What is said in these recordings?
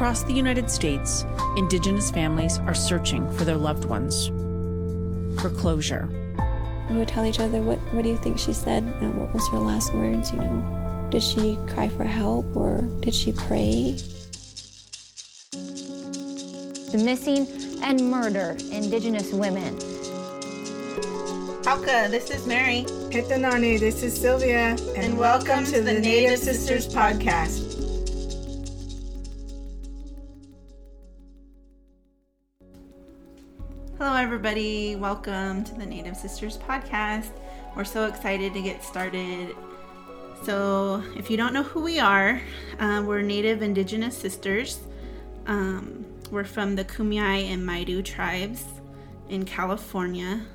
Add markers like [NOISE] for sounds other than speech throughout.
Across the United States, Indigenous families are searching for their loved ones for closure. We would tell each other, what, what do you think she said? And what was her last words, you know? Did she cry for help or did she pray? The missing and murder Indigenous women. Hauka, this is Mary. Hitanani, this is Sylvia, and, And welcome, to, the Native Sisters Podcast. Hello, everybody. Welcome to the Native Sisters Podcast. We're so excited to get started. So, if you don't know who we are, uh, we're Native Indigenous Sisters. Um, we're from the Kumeyaay and Maidu tribes in California.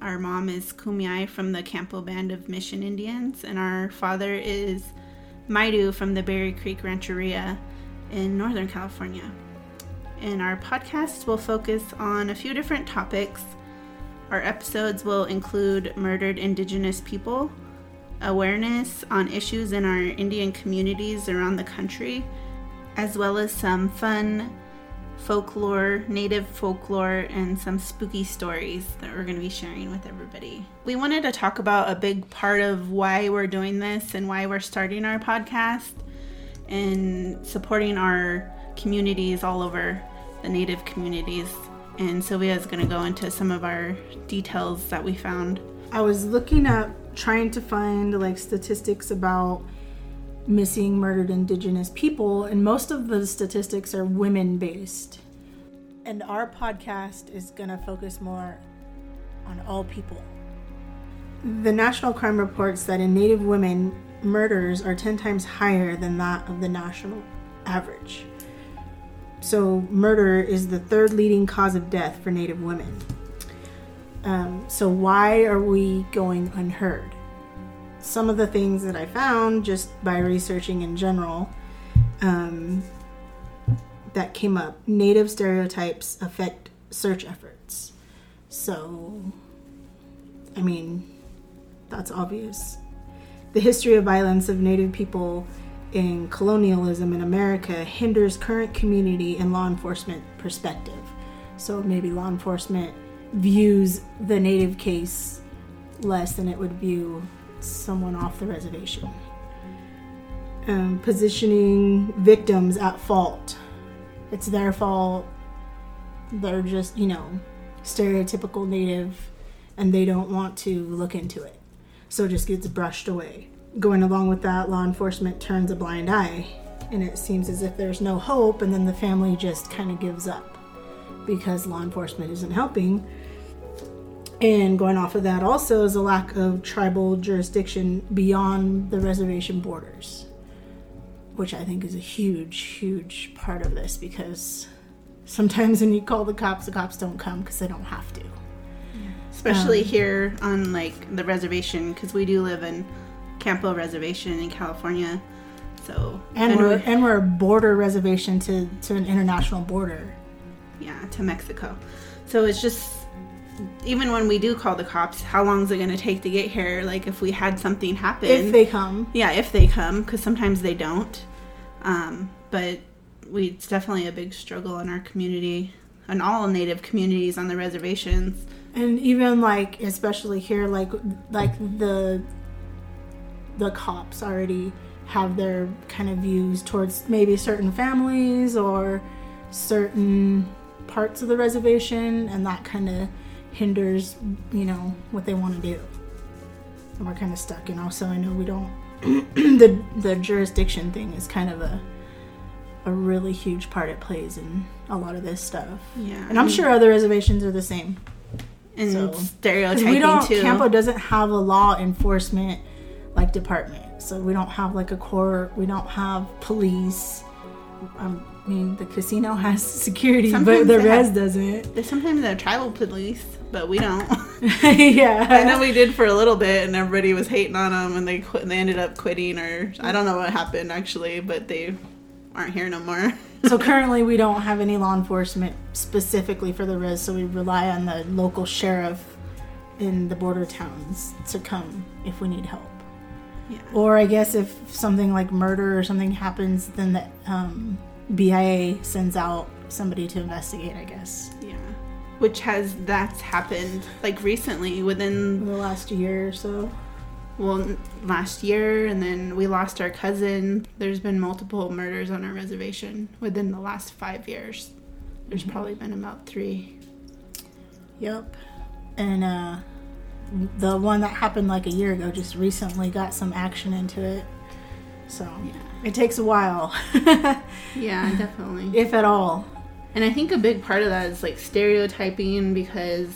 Our mom is Kumeyaay from the Campo Band of Mission Indians, and our father is Maidu from the Berry Creek Rancheria in Northern California. And our podcast we'll focus on a few different topics. Our episodes will include murdered Indigenous people, awareness on issues in our Indian communities around the country, as well as some fun folklore, native folklore, and some spooky stories that we're going to be sharing with everybody. We wanted to talk about a big part of why we're doing this and why we're starting our podcast and supporting our communities all over the native communities. And Sylvia is going to go into some of our details that we found. I was looking up, trying to find like statistics about missing, murdered Indigenous people, and most of the statistics are women based. And our podcast is going to focus more on all people. The National Crime reports that in Native women, murders are 10 times higher than that of the national average. So, murder is the third leading cause of death for Native women. Um, so, why are we going unheard? Some of the things that I found just by researching in general um, that came up Native stereotypes affect search efforts. So, I mean, that's obvious. The history of violence of Native people in colonialism in America hinders current community and law enforcement perspective. So maybe law enforcement views the Native case less than it would view someone off the reservation. Um, positioning victims at fault. It's their fault. They're just, you know, stereotypical Native and they don't want to look into it. So it just gets brushed away going along with that, law enforcement turns a blind eye, and it seems as if there's no hope, and then the family just kind of gives up because law enforcement isn't helping. And going off of that, also, is a lack of tribal jurisdiction beyond the reservation borders, which I think is a huge, huge part of this because sometimes when you call the cops, the cops don't come because they don't have to. Especially Um, here on like the reservation, because we do live in Campo Reservation in California. So And, we're, we- and we're a border reservation to, to an international border. yeah, to Mexico. So it's just even when we do call the cops, how long is it going to take to get here? Like if we had something happen, If they come. yeah, if they come, because sometimes they don't. Um, but we it's definitely a big struggle in our community and all Native communities on the reservations. and even like especially here like like the the cops already have their kind of views towards maybe certain families or certain parts of the reservation and that kind of hinders you know what they want to do. And we're kind of stuck and also i know we don't [CLEARS THROAT] the the jurisdiction thing is kind of a a really huge part it plays in a lot of this stuff. Yeah, and i'm sure other reservations are the same. And so- stereotyping we don't too. Campo doesn't have a law enforcement like department, so we don't have like a court. We don't have police. I mean, the casino [LAUGHS] has security, Sometimes but the res have- doesn't. There's sometimes they're tribal police, but we don't. [LAUGHS] yeah, I know we did for a little bit, and everybody was hating on them, and they quit, and they ended up quitting, or I don't know what happened actually, but they aren't here no more. [LAUGHS] so currently, we don't have any law enforcement specifically for the res, so we rely on the local sheriff in the border towns to come if we need help. Yeah. Or I guess if something like murder or something happens, then the um, BIA sends out somebody to investigate, I guess. Yeah. Which has that's happened like recently within In the last year or so. well last year and then we lost our cousin. There's been multiple murders on our reservation within the last 5 years. There's probably been about 3. Yep. And uh the one that happened like a year ago just recently got some action into it. So yeah. it takes a while, [LAUGHS] Yeah, definitely. if at all. And I think a big part of that is like stereotyping because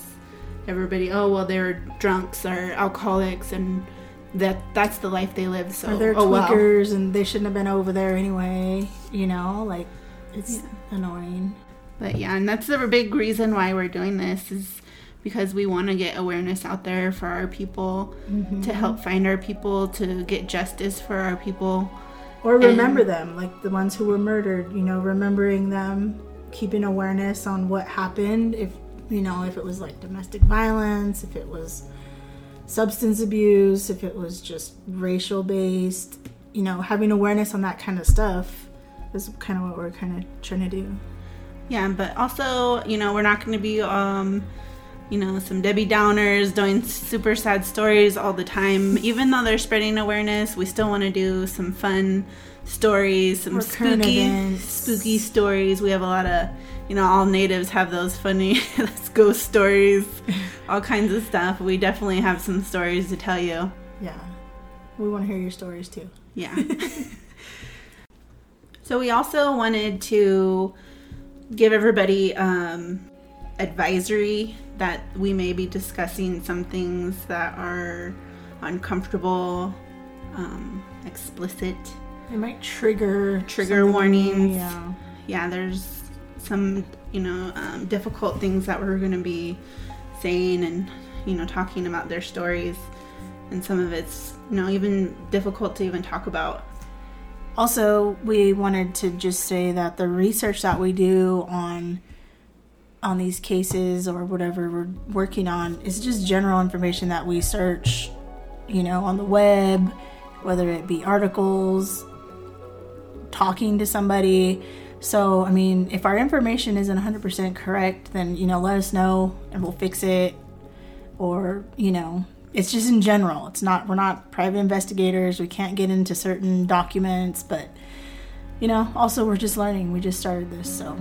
everybody, oh well, they're drunks or alcoholics, and that that's the life they live. So Or they're oh well. and they shouldn't have been over there anyway. You know, like it's annoying. But yeah, and that's the big reason why we're doing this is because we want to get awareness out there for our people, to help find our people, to get justice for our people. Or remember them, like the ones who were murdered. You know, remembering them, keeping awareness on what happened. If you know, if it was like domestic violence, if it was substance abuse, if it was just racial based. You know, having awareness on that kind of stuff is kind of what we're kind of trying to do. Yeah, but also, you know, we're not going to be, um, you know, some Debbie Downers doing super sad stories all the time. Even though they're spreading awareness, we still want to do some fun stories, some Or current spooky, events. spooky stories. We have a lot of, you know, all natives have those funny [LAUGHS] ghost stories, [LAUGHS] all kinds of stuff. We definitely have some stories to tell you. Yeah, we want to hear your stories too. Yeah. [LAUGHS] so we also wanted to give everybody um, advisory that we may be discussing some things that are uncomfortable, um, explicit. It might trigger Trigger something- warnings. Yeah. Yeah, there's some, you know, um, difficult things that we're going to be saying and, you know, talking about their stories. And some of it's, you know, even difficult to even talk about. Also, we wanted to just say that the research that we do on on these cases or whatever we're working on is just general information that we search, you know, on the web, whether it be articles, talking to somebody. So, I mean, if our information isn't 100% correct, then, you know, let us know and we'll fix it. Or, you know, it's just in general. It's not, we're not private investigators. We can't get into certain documents, but, you know, also we're just learning. We just started this, so